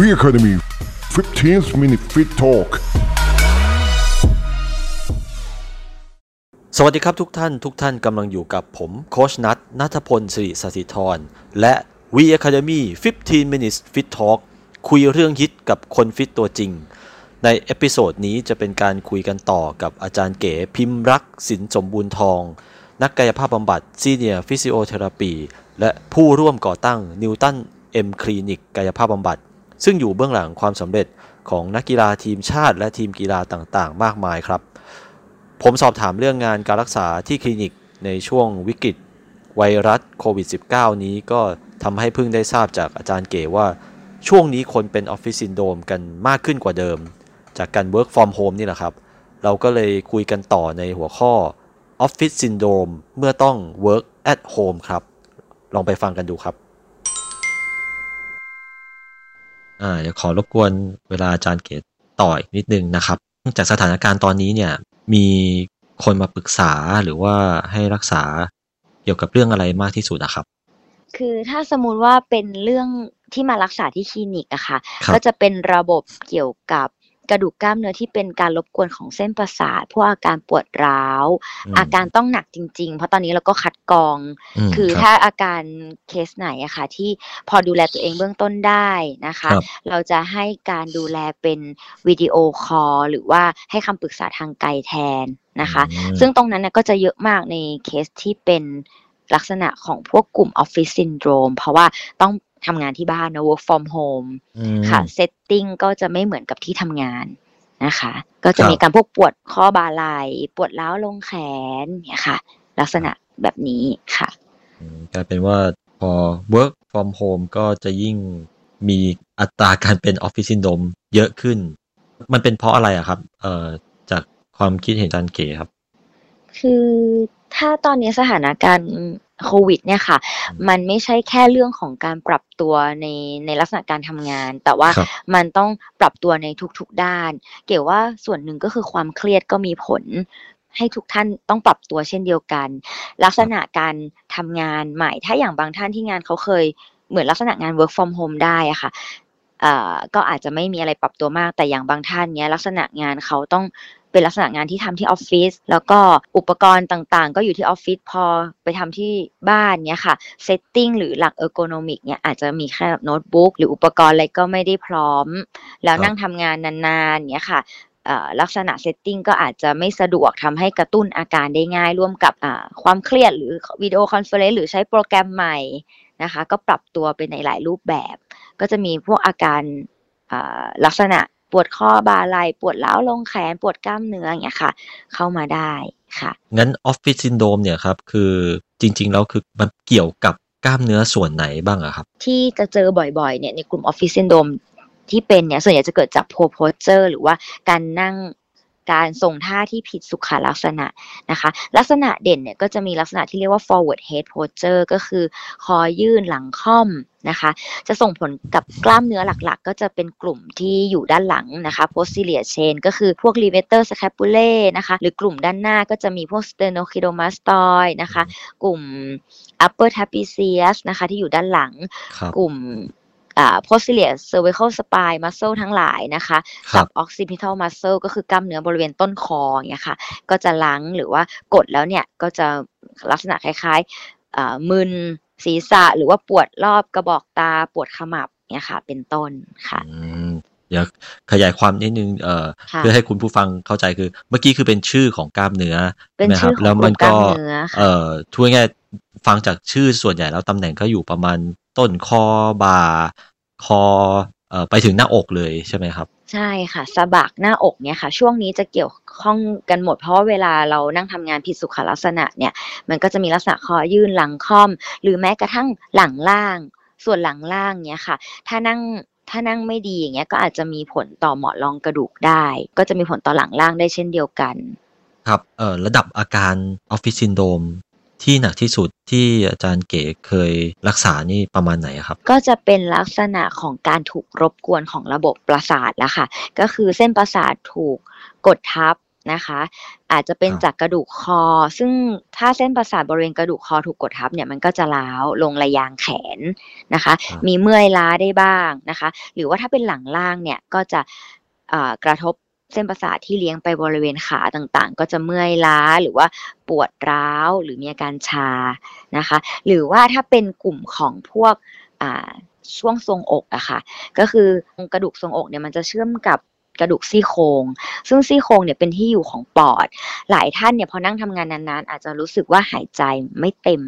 We Academy 15 Minutes Fit Talk สวัสดีครับทุกท่านทุกท่านกำลังอยู่กับผม โคชนัทนัทพลสิริสถิธร และ We Academy 15 Minutes Fit Talk คุยเรื่องฟิตกับคนฟิตตัวจริง ใน episode นี้จะเป็นการคุยกันต่อกับอาจารย์เก๋พิมพ์รักสินสมบูรณ์ทอง นักกายภาพบำบัด senior physiotherapy และผู้ร่วมก่อตั้งนิวตันเอ็มคลินิกกายภาพบำบัด ซึ่งอยู่เบื้องหลังความสำเร็จของนักกีฬาทีมชาติและทีมกีฬาต่างๆ มากมายครับ ผมสอบถามเรื่องงานการรักษาที่คลินิกในช่วงวิกฤตไวรัสโควิด -19 นี้ก็ทำให้เพิ่งได้ทราบจากอาจารย์เก๋ว่า ช่วงนี้คนเป็น office syndrome กันมากขึ้นกว่าเดิม จากการ work from home นี่แหละครับ เราก็เลยคุยกันต่อในหัวข้อ Office Syndrome เมื่อต้อง work at home ครับ ลองไปฟังกันดูครับ อ่าเดี๋ยวขอรบกวนเวลาอาจารย์เกตต่ออีกนิดนึงนะครับ จากสถานการณ์ตอนนี้เนี่ยมีคนมาปรึกษาหรือว่าให้รักษาเกี่ยวกับเรื่องอะไรมากที่สุดนะครับ คือถ้าสมมุติว่าเป็นเรื่องที่มารักษาที่คลินิกอะค่ะครับก็จะเป็นระบบเกี่ยวกับ กระดูกกล้ามเนื้อที่เป็นการรบกวนของเส้นประสาทพวกอาการปวดร้าวอาการต้องหนักจริง ๆ เพราะตอนนี้เราก็คัดกรองคือครับถ้าอาการเคสไหนอะค่ะที่พอดูแลตัวเองเบื้องต้นได้นะคะครับเราจะให้การดูแลเป็น video call หรือว่าให้คำปรึกษาทางไกลแทนนะคะอืมซึ่งตรงนั้นนะก็จะเยอะมากในเคสที่เป็นลักษณะของพวกกลุ่ม office syndrome เพราะว่าต้อง ทำงานที่บ้านนะ work from home อืมค่ะเซตติ้งก็จะไม่เหมือนกับที่ทำงานนะคะ ก็จะครับมีการพวกปวดข้อบ่าไหล่ปวดร้าวลงแขนเนี่ยค่ะ ลักษณะแบบนี้ค่ะอืมกลายเป็นว่าพอ work from home ก็จะยิ่งมีอัตราการเป็น office syndrome เยอะขึ้น มันเป็นเพราะอะไรอะครับ เอ่อจากความคิดเห็นอาจารย์เก๋ครับ คือ ถ้าตอนนี้สถานการณ์โควิดเนี่ยค่ะอืมมันไม่ใช่แค่เรื่องของการปรับตัวในในลักษณะการทำงาน แต่ว่าครับมันต้องปรับตัวในทุกๆด้าน เกี่ยวว่าส่วนหนึ่งก็คือความเครียดก็มีผล ให้ทุกท่านต้องปรับตัวเช่นเดียวกัน ลักษณะการทำงานใหม่ ถ้าอย่างบางท่านที่งานเขาเคยเหมือนลักษณะงาน work from home ได้อะค่ะเอ่อก็อาจจะไม่มีอะไรปรับตัวมากแต่อย่างบางท่านเนี้ยลักษณะงานเขาต้อง เป็นลักษณะงานที่ทำที่ออฟฟิศแล้วก็อุปกรณ์ต่างๆ ก็อยู่ที่ออฟฟิศพอไปทำที่บ้านเนี้ยค่ะ setting หรือหลัก ergonomic เนี่ยอาจจะมีแค่โน้ตบุ๊กหรืออุปกรณ์อะไรก็ไม่ได้พร้อม แล้วครับนั่งทำงานนานๆเนี้ยค่ะเอ่อลักษณะ setting ก็อาจจะไม่สะดวกทำให้กระตุ้นอาการได้ง่าย ร่วมกับอ่าความเครียดหรือ video conference หรือใช้โปรแกรมใหม่นะคะ ก็ปรับตัวไปในหลายรูปแบบ ก็จะมีพวกอาการอ่าลักษณะ ปวดข้อบ่าไหล่ปวดร้าวลงแขนปวดกล้ามเนื้ออย่างเงี้ยค่ะ เข้ามาได้ค่ะ งั้น office syndrome เนี่ยครับคือจริง ๆ แล้วคือมันเกี่ยวกับกล้ามเนื้อส่วนไหนบ้างอะครับ ที่จะเจอบ่อยๆเนี่ยในกลุ่มออฟฟิศซินโดมที่เป็นเนี่ยส่วนใหญ่จะเกิดจาก poor posture หรือว่าการนั่ง การทรงท่าที่ผิดสุขลักษณะนะคะ ลักษณะเด่นเนี่ยก็จะมีลักษณะที่เรียกว่า forward head posture ก็คือคอยื่นหลังค่อมนะคะ จะส่งผลกับกล้ามเนื้อหลักๆ ก็จะเป็นกลุ่มที่อยู่ด้านหลังนะคะ posterior chain ก็คือพวก levator scapulae นะคะ หรือกลุ่มด้านหน้าก็จะมีพวก sternocleidomastoid นะคะ กลุ่ม upper trapezius นะคะที่อยู่ด้านหลังครับกลุ่มอ่า posterior cervical spine muscle ทั้งหลายนะคะครับกับ occipital muscle ก็คือกล้ามเนื้อบริเวณต้นคออย่างเงี้ยค่ะก็จะล้างหรือว่ากดแล้วเนี่ยก็จะลักษณะคล้ายๆอ่ามึนศีรษะหรือว่าปวดรอบกระบอกตาปวดขมับเนี่ยค่ะ เป็นต้นค่ะอืมเดี๋ยวขยายความนิดนึงเอ่อค่ะเพื่อให้คุณผู้ฟังเข้าใจคือ เมื่อกี้คือเป็นชื่อของกล้ามเนื้อเป็นใช่ไหมคชื่รัอของแล้วมันกลุ่ก็มกล้ามเนื้อค่ะเอ่อทั่วง่ายๆฟังจากชื่อส่วนใหญ่แล้วตำแหน่งก็อยู่ประมาณ ต้นคอบ่า คอเอ่อไปถึงหน้าอกเลยใช่ไหมครับ ใช่ค่ะสะบักหน้าอกเนี่ยค่ะ ช่วงนี้จะเกี่ยวข้องกันหมดเพราะว่าเวลาเรานั่งทำงานผิดสุขลักษณะเนี่ย มันก็จะมีลักษณะคอยื่นหลังค่อม หรือแม้กระทั่งหลังล่าง ส่วนหลังล่างเนี่ยค่ะ ถ้านั่งถ้านั่งไม่ดีอย่างเงี้ยก็อาจจะมีผลต่อหมอนรองกระดูกได้ ก็จะมีผลต่อหลังล่างได้เช่นเดียวกัน ครับเอ่อระดับอาการออฟฟิศซินโดม ที่หนักที่สุดที่อาจารย์เก๋เคยรักษานี่ประมาณไหนอะครับ ก็จะเป็นลักษณะของการถูกรบกวนของระบบประสาทแล้วค่ะ ก็คือเส้นประสาทถูกกดทับนะคะ อาจจะเป็นครับจากกระดูกคอ ซึ่งถ้าเส้นประสาทบริเวณกระดูกคอถูกกดทับเนี่ยมันก็จะล้าวลงระยางแขนนะคะครับมีเมื่อยล้าได้บ้างนะคะ หรือว่าถ้าเป็นหลังล่างเนี่ยก็จะอ่ากระทบ เส้นประสาทที่เลี้ยงไปบริเวณขาต่างๆ ก็จะเมื่อยล้าหรือว่าปวดร้าวหรือมีอาการชานะคะ หรือว่าถ้าเป็นกลุ่มของพวกอ่าช่วงทรงอกอะค่ะ ก็คือกระดูกทรงอกเนี่ยมันจะเชื่อมกับกระดูกซี่โครงซึ่งซี่โครงเนี่ยเป็นที่อยู่ของปอด หลายท่านเนี่ยพอนั่งทำงานนานๆ อาจจะรู้สึกว่าหายใจไม่เต็ม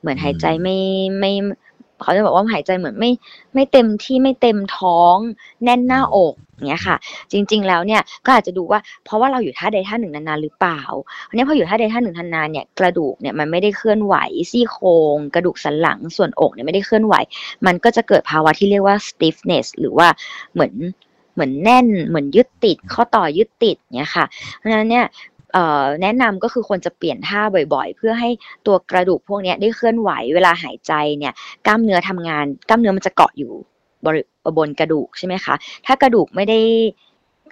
เหมือนหายใจไม่ไม่ เขาจะบอกว่าหายใจเหมือนไม่ไม่เต็มที่ไม่เต็มท้อง แน่นหน้าอกอย่างเงี้ยค่ะ จริง ๆ แล้วเนี่ยก็อาจจะดูว่าเพราะว่าเราอยู่ท่าใดท่าหนึ่งนานๆหรือเปล่าอันนี้พออยู่ท่าใดท่าหนึ่งนานๆเนี่ยกระดูกเนี่ยมันไม่ได้เคลื่อนไหวซี่โครงกระดูกสันหลังส่วนอกเนี่ยไม่ได้เคลื่อนไหว มันก็จะเกิดภาวะที่เรียกว่า stiffness หรือว่าเหมือนเหมือนแน่นเหมือนยึดติดข้อต่อยึดติดเนี้ยค่ะ เพราะฉะนั้นเนี่ย แนะนำก็คือควรจะเปลี่ยนท่าบ่อยๆ เพื่อให้ตัวกระดูกพวกนี้ได้เคลื่อนไหวเวลาหายใจเนี่ยกล้ามเนื้อทำงาน กล้ามเนื้อมันจะเกาะอยู่บริบนกระดูกใช่ไหมคะ ถ้ากระดูกไม่ได้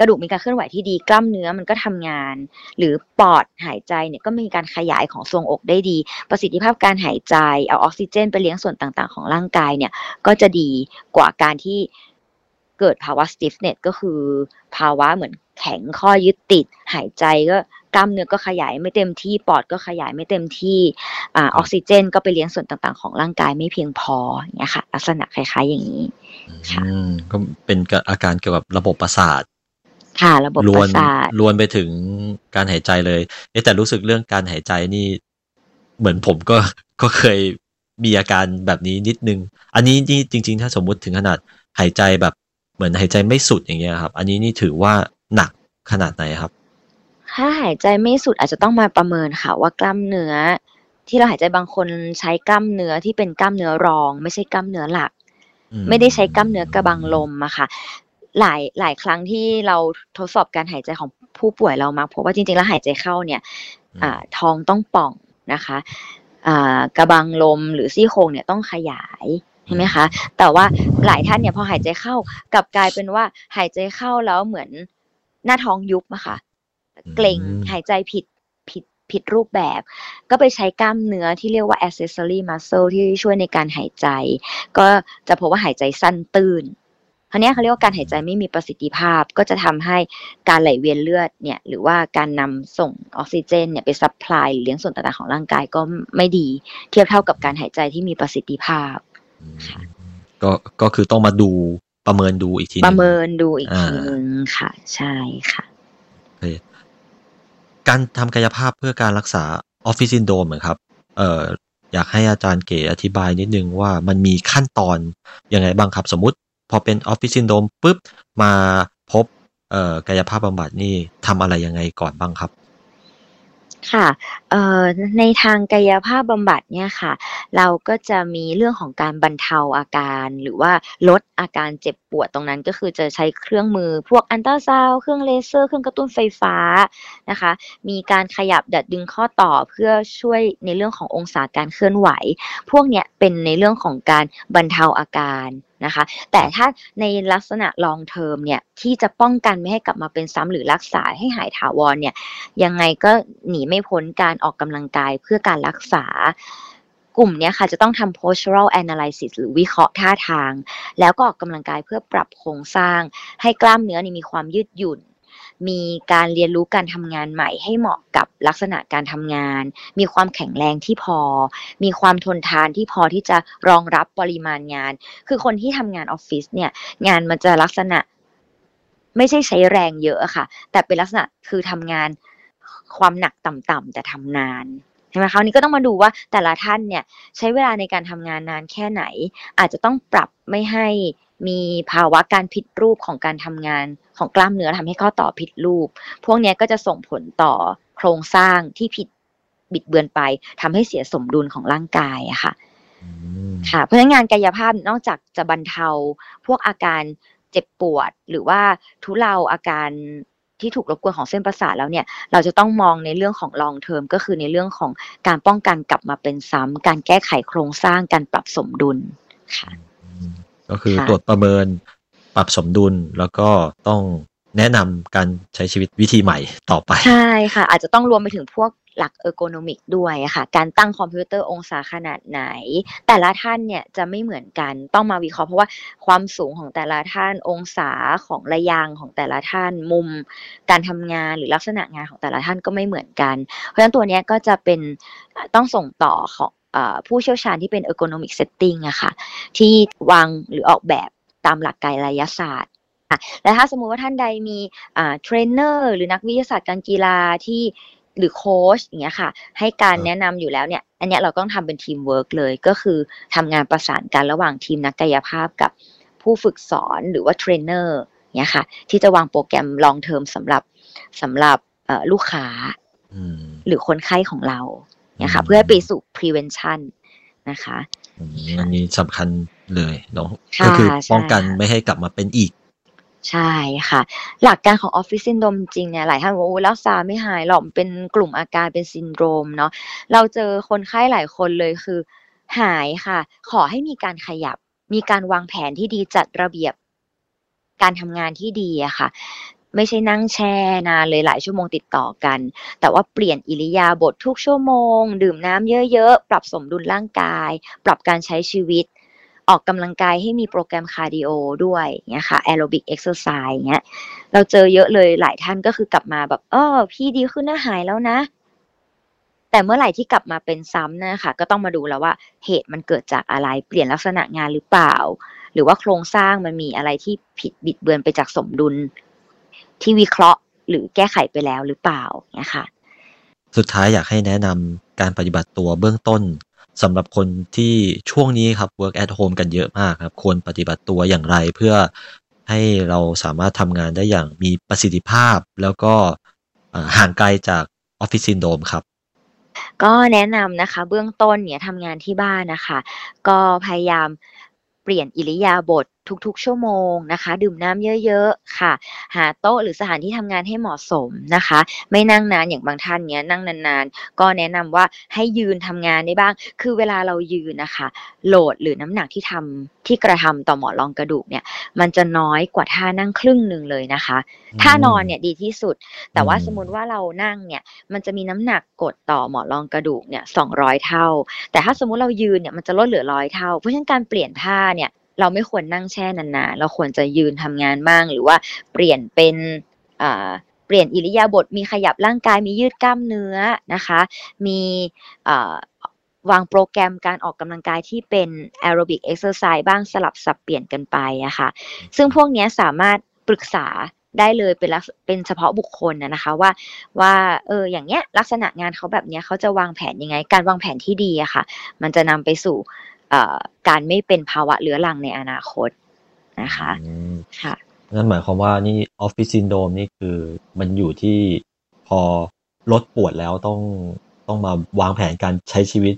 กระดูกมีการเคลื่อนไหวที่ดีกล้ามเนื้อมันก็ทำงาน หรือปอดหายใจเนี่ยก็มีการขยายของทรวงอกได้ดี ประสิทธิภาพการหายใจเอาออกซิเจน ไปเลี้ยงส่วนต่างๆ ของร่างกายเนี่ยก็จะดีกว่าการที่เกิดภาวะ stiffness ก็คือภาวะเหมือน แข็งข้อยึดติด หายใจก็กล้ามเนื้อก็ขยายไม่เต็มที่ปอดก็ขยายไม่เต็มที่อ่าออกซิเจน ก็ไปเลี้ยงส่วนต่างๆ ของร่างกายไม่เพียงพออย่างเงี้ยค่ะลักษณะคล้ายๆอย่างนี้ค่ะอืมก็เป็นอาการเกี่ยวกับระบบประสาทค่ะระบบลปวนระสาทลวนไปถึงการหายใจเลยเอ๊ะแต่รู้สึกเรื่องการหายใจนี่ เหมือนผมก็ก็เคยมีอาการแบบนี้นิดนึง อันนี้นี่จริง ๆ ถ้าสมมุติถึงขนาดหายใจแบบเหมือนหายใจไม่สุดอย่างเงี้ยครับ อันนี้นี่ถือว่า หนักขนาดไหนครับ ถ้าหายใจไม่สุดอาจจะต้องมาประเมินค่ะว่ากล้ามเนื้อ ที่เราหายใจบางคนใช้กล้ามเนื้อที่เป็นกล้ามเนื้อรอง ไม่ใช่กล้ามเนื้อหลักอืมไม่ได้ใช้กล้ามเนื้อกระบังลมอะค่ะ หลายหลายครั้งที่เราทดสอบการหายใจของผู้ป่วยเรามักพบว่าจริงๆแล้วหายใจเข้าเนี่ยอ่าท้องต้องป่องนะคะอ่ากระบังลมหรือซี่โครงเนี่ยต้องขยายใช่ไหมคะ แต่ว่าหลายท่านเนี่ยพอหายใจเข้ากลับกลายเป็นว่าหายใจเข้าแล้วเหมือน หน้าท้องยุบอะค่ะเกร็งอืมหายใจผิดผิดผิดรูปแบบ ก็ไปใช้กล้ามเนื้อที่เรียกว่า accessory muscle ที่ช่วยในการหายใจ ก็จะพบว่าหายใจสั้นตื้นคราวเนี้ยเขาเรียกว่าการหายใจไม่มีประสิทธิภาพ ก็จะทำให้การไหลเวียนเลือดเนี่ย หรือว่าการนำส่งออกซิเจนเนี่ยไปซัพพลายหรือเลี้ยงส่วนต่างๆของร่างกายก็ไม่ดี เทียบเท่ากับการหายใจที่มีประสิทธิภาพค่ะก็ก็คือต้องมาดู ประเมินดูอีกทีหปนึ่ระงเมินดูอีกอ่าทีนึงค่ะ ใช่ค่ะ การทำกายภาพเพื่อการรักษาoffice syndrome เหมือนครับ เอ่ออยากให้อาจารย์เก๋อธิบายนิดนึงว่ามันมีขั้นตอนยังไงบ้างครับ สมมุติ พอเป็น office syndrome ปุ๊บมาพบเอ่อกายภาพบำบัดนี่ทำอะไรยังไงก่อนบ้างครับ ค่ะเอ่อในทางกายภาพบำบัดเนี่ยค่ะ เราก็จะมีเรื่องของการบรรเทาอาการหรือว่าลดอาการเจ็บปวดตรงนั้นก็คือจะใช้เครื่องมือพวกอันตราซาวเครื่องเลเซอร์ เครื่องกระตุ้นไฟฟ้านะคะ มีการขยับดัดดึงข้อต่อเพื่อช่วยในเรื่องขององศาการเคลื่อนไหว พวกเนี้ยเป็นในเรื่องของการบรรเทาอาการ นะคะ แต่ถ้าในลักษณะ long term เนี่ยที่จะป้องกันไม่ให้กลับมาเป็นซ้ำหรือรักษาให้หายถาวรเนี่ยยังไงก็หนีไม่พ้นการออกกำลังกายเพื่อการรักษากลุ่มเนี้ยค่ะจะต้องทำ postural analysis หรือวิเคราะห์ท่าทาง แล้วก็ออกกำลังกายเพื่อปรับโครงสร้าง ให้กล้ามเนื้อนี่มีความยืดหยุ่น มีการเรียนรู้การทำงานใหม่ให้เหมาะกับลักษณะการทำงาน มีความแข็งแรงที่พอ มีความทนทานที่พอที่จะรองรับปริมาณงาน คือคนที่ทำงานออฟฟิศเนี่ย งานมันจะลักษณะไม่ใช่ใช้แรงเยอะค่ะ แต่เป็นลักษณะคือทำงานความหนักต่ำๆแต่ทำนานใช่ไหมคะวันนี้ก็ต้องมาดูว่าแต่ละท่านเนี่ยใช้เวลาในการทำงานนานแค่ไหน อาจจะต้องปรับไม่ให้ มีภาวะการผิดรูปของการทำงานของกล้ามเนื้อทำให้ข้อต่อผิดรูป พวกเนี้ยก็จะส่งผลต่อโครงสร้างที่ผิดบิดเบือนไปทำให้เสียสมดุลของร่างกายอะค่ะอืมค่ะ เพราะฉะนั้นงานกายภาพนอกจากจะบรรเทา พวกอาการเจ็บปวดหรือว่าทุเลาอาการที่ถูกรบกวนของเส้นประสาทแล้วเนี่ย เราจะต้องมองในเรื่องของ long term ก็คือในเรื่องของการป้องกันกลับมาเป็นซ้ำการแก้ไขโครงสร้างการปรับสมดุลค่ะ ก็คือค่ะตรวจประเมินปรับสมดุลแล้วก็ต้องแนะนำการใช้ชีวิตวิธีใหม่ต่อไป ใช่ค่ะ อาจจะต้องรวมไปถึงพวกหลัก ergonomic ด้วยอะค่ะ การตั้งคอมพิวเตอร์องศาขนาดไหน แต่ละท่านเนี่ยจะไม่เหมือนกันต้องมาวิเคราะห์เพราะว่าความสูงของแต่ละท่านองศาของรยางค์ของแต่ละท่านมุม การทำงานหรือลักษณะงานของแต่ละท่านก็ไม่เหมือนกัน เพราะฉะนั้นตัวเนี้ยก็จะเป็นต้องส่งต่อของ ผู้เชี่ยวชาญที่เป็น ergonomic setting อะค่ะที่วางหรือออกแบบตามหลักกายระยะศาสตร์และถ้าสมมุติว่าท่านใดมีเทรนเนอร์หรือนักวิทยาศาสตร์การกีฬาที่หรือโค้ชอย่างเงี้ยค่ะ ให้การแนะนำอยู่แล้วเนี่ย อันเนี้ยเราต้องทำเป็นทีมเวิร์กเลย ก็คือทำงานประสานกันระหว่างทีมนักกายภาพกับผู้ฝึกสอนหรือว่าเทรนเนอร์เนี่ยค่ะ ที่จะวางโปรแกรม long term สำหรับสำหรับลูกค้าหรือคนไข้ของเรา เนี่ยค่ะเพื่อไปสู่ prevention นะคะอันนี้สำคัญเลยเนาะก็คือป้องกันไม่ให้กลับมาเป็นอีก ใช่ค่ะ หลักการของออฟฟิศซินโดรมจริงเนี่ยหลายท่านบอกโอ้รักษาไม่หายหรอกเป็นกลุ่มอาการเป็นซินโดรมเนาะเราเจอคนไข้หลายคนเลยคือ หายค่ะ ขอให้มีการขยับ มีการวางแผนที่ดีจัดระเบียบการทำงานที่ดีอะค่ะ ไม่ใช่นั่งแช่นานเลยหลายชั่วโมงติดต่อกัน แต่ว่าเปลี่ยนอิริยาบถทุกชั่วโมง ดื่มน้ำเยอะๆ ปรับสมดุลร่างกาย ปรับการใช้ชีวิต ออกกำลังกายให้มีโปรแกรมคาร์ดิโอด้วยเนี่ยค่ะ aerobic exercise เงี้ยเราเจอเยอะเลยหลายท่านก็คือกลับมาแบบเออพี่ดีขึ้นนะหายแล้วนะแต่เมื่อไหร่ที่กลับมาเป็นซ้ำนะคะก็ต้องมาดูแล้วว่าเหตุมันเกิดจากอะไรเปลี่ยนลักษณะงานหรือเปล่า หรือว่าโครงสร้างมันมีอะไรที่ผิดบิดเบือนไปจากสมดุล ที่วิเคราะห์หรือแก้ไขไปแล้วหรือเปล่าเนี่ยค่ะ สุดท้ายอยากให้แนะนำการปฏิบัติตัวเบื้องต้นสำหรับคนที่ช่วงนี้ครับ work at home กันเยอะมากครับ ควรปฏิบัติตัวอย่างไรเพื่อให้เราสามารถทำงานได้อย่างมีประสิทธิภาพ แล้วก็ห่างไกลจากออฟฟิศซินโดมครับ ก็แนะนำนะคะ เบื้องต้นเนี่ยทำงานที่บ้านนะคะ ก็พยายามเปลี่ยนอิริยาบถทุกๆ ชั่วโมงนะคะ ดื่มน้ำเยอะๆค่ะ หาโต๊ะหรือสถานที่ทำงานให้เหมาะสมนะคะ ไม่นั่งนานอย่างบางท่านเนี้ยนั่งนานๆ ก็แนะนำว่าให้ยืนทำงานได้บ้าง คือเวลาเรายืนนะคะ โหลดหรือน้ำหนักที่ทำที่กระทำต่อหมอนรองกระดูกเนี่ยมันจะน้อยกว่าท่านั่งครึ่งหนึ่งเลยนะคะท่านอนเนี่ยดีที่สุด แต่ว่าสมมติว่าเรานั่งเนี่ยมันจะมีน้ำหนักกดต่อหมอนรองกระดูกเนี่ยสองร้อยเท่า แต่ถ้าสมมุติเรายืนเนี่ยมันจะลดเหลือร้อยเท่า เพราะฉะนั้นการเปลี่ยนท่าเนี่ย เราไม่ควรนั่งแช่นานๆ เราควรจะยืนทำงานบ้าง หรือว่าเปลี่ยนเป็นเปลี่ยนอิริยาบถมีขยับร่างกายมียืดกล้ามเนื้อนะคะ มีวางโปรแกรมการออกกำลังกายที่เป็น aerobic exercise บ้างสลับสับเปลี่ยนกันไปอะคะ่ะซึ่งพวกนี้สามารถปรึกษาได้เลยเป็นเป็นเฉพาะบุคคลนะคะว่าว่าเอออย่างเงี้ยลักษณะงานเขาแบบเนี้ยเขาจะวางแผนยังไง การวางแผนที่ดีอะคะ่ะ มันจะนำไปสู่ การไม่เป็นภาวะเรื้อรังในอนาคตนะคะค่ะนั่นหมายความว่านี่ออฟฟิศซินโดมนี่คือมันอยู่ที่พอลดปวดแล้วต้องต้องมาวางแผนการใช้ชีวิต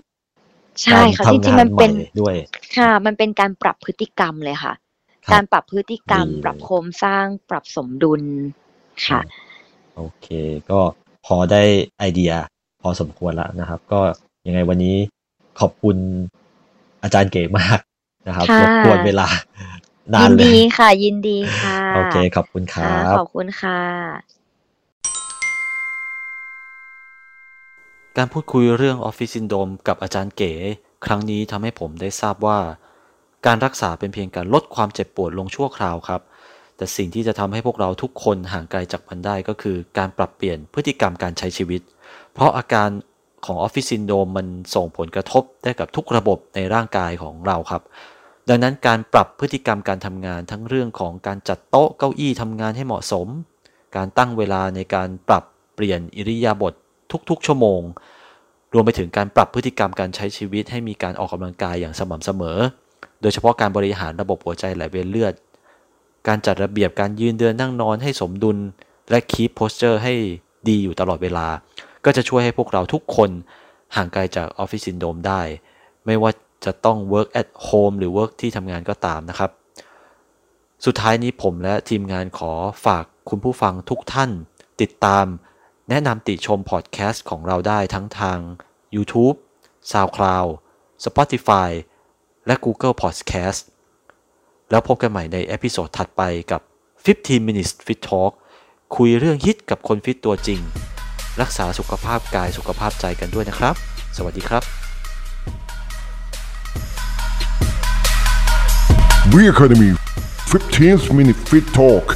ใช่ค่ะจริงๆมันเป็นด้วยค่ะ มันเป็นการปรับพฤติกรรมเลยค่ะ การปรับพฤติกรรม ปรับโครงสร้างปรับสมดุลค่ะ โอเค ก็พอได้ไอเดียพอสมควรแล้วนะครับ ก็ยังไงวันนี้ขอบคุณ อาจารย์เก๋มากนะครับรบกวนเวลานานเลยยินดีค่ะ ยินดีค่ะ โอเค ขอบคุณครับขอบคุณค่ะ การพูดคุยเรื่องออฟฟิศซินโดรมกับอาจารย์เก๋ ครั้งนี้ทำให้ผมได้ทราบว่า การรักษาเป็นเพียงการลดความเจ็บปวดลงชั่วคราวครับ แต่สิ่งที่จะทำให้พวกเราทุกคนห่างไกลจากมันได้ก็คือ การปรับเปลี่ยนพฤติกรรมการใช้ชีวิต เพราะอาการ ของออฟฟิศซินโดรมมันส่งผลกระทบได้กับทุกระบบในร่างกายของเราครับ ดังนั้นการปรับพฤติกรรมการทำงานทั้งเรื่องของการจัดโต๊ะเก้าอี้ทำงานให้เหมาะสม การตั้งเวลาในการปรับเปลี่ยนอิริยาบถทุกๆ ชั่วโมง รวมไปถึงการปรับพฤติกรรมการใช้ชีวิตให้มีการออกกำลังกายอย่างสม่ำเสมอ โดยเฉพาะการบริหารระบบหัวใจไหลเวียนเลือด การจัดระเบียบการยืนเดินนั่งนอนให้สมดุล และคีปโพสเจอร์ให้ดีอยู่ตลอดเวลา ก็จะช่วยให้พวกเราทุกคนห่างไกลจากออฟฟิศซินโดมได้ ไม่ว่าจะต้อง work at home หรือ work ที่ทำงานก็ตามนะครับ สุดท้ายนี้ผมและทีมงานขอฝากคุณผู้ฟังทุกท่าน ติดตาม แนะนำติชมพอดแคสต์ของเราได้ทั้งทาง YouTube, SoundCloud, Spotify และ Google Podcast แล้วพบกันใหม่ใน episode ถัดไปกับ 15 minutes fit talk คุยเรื่องฮิตกับคนฟิตตัวจริง รักษาสุขภาพกายสุขภาพใจกันด้วยนะครับ สวัสดีครับ We Academy 15 Minute Fit Talk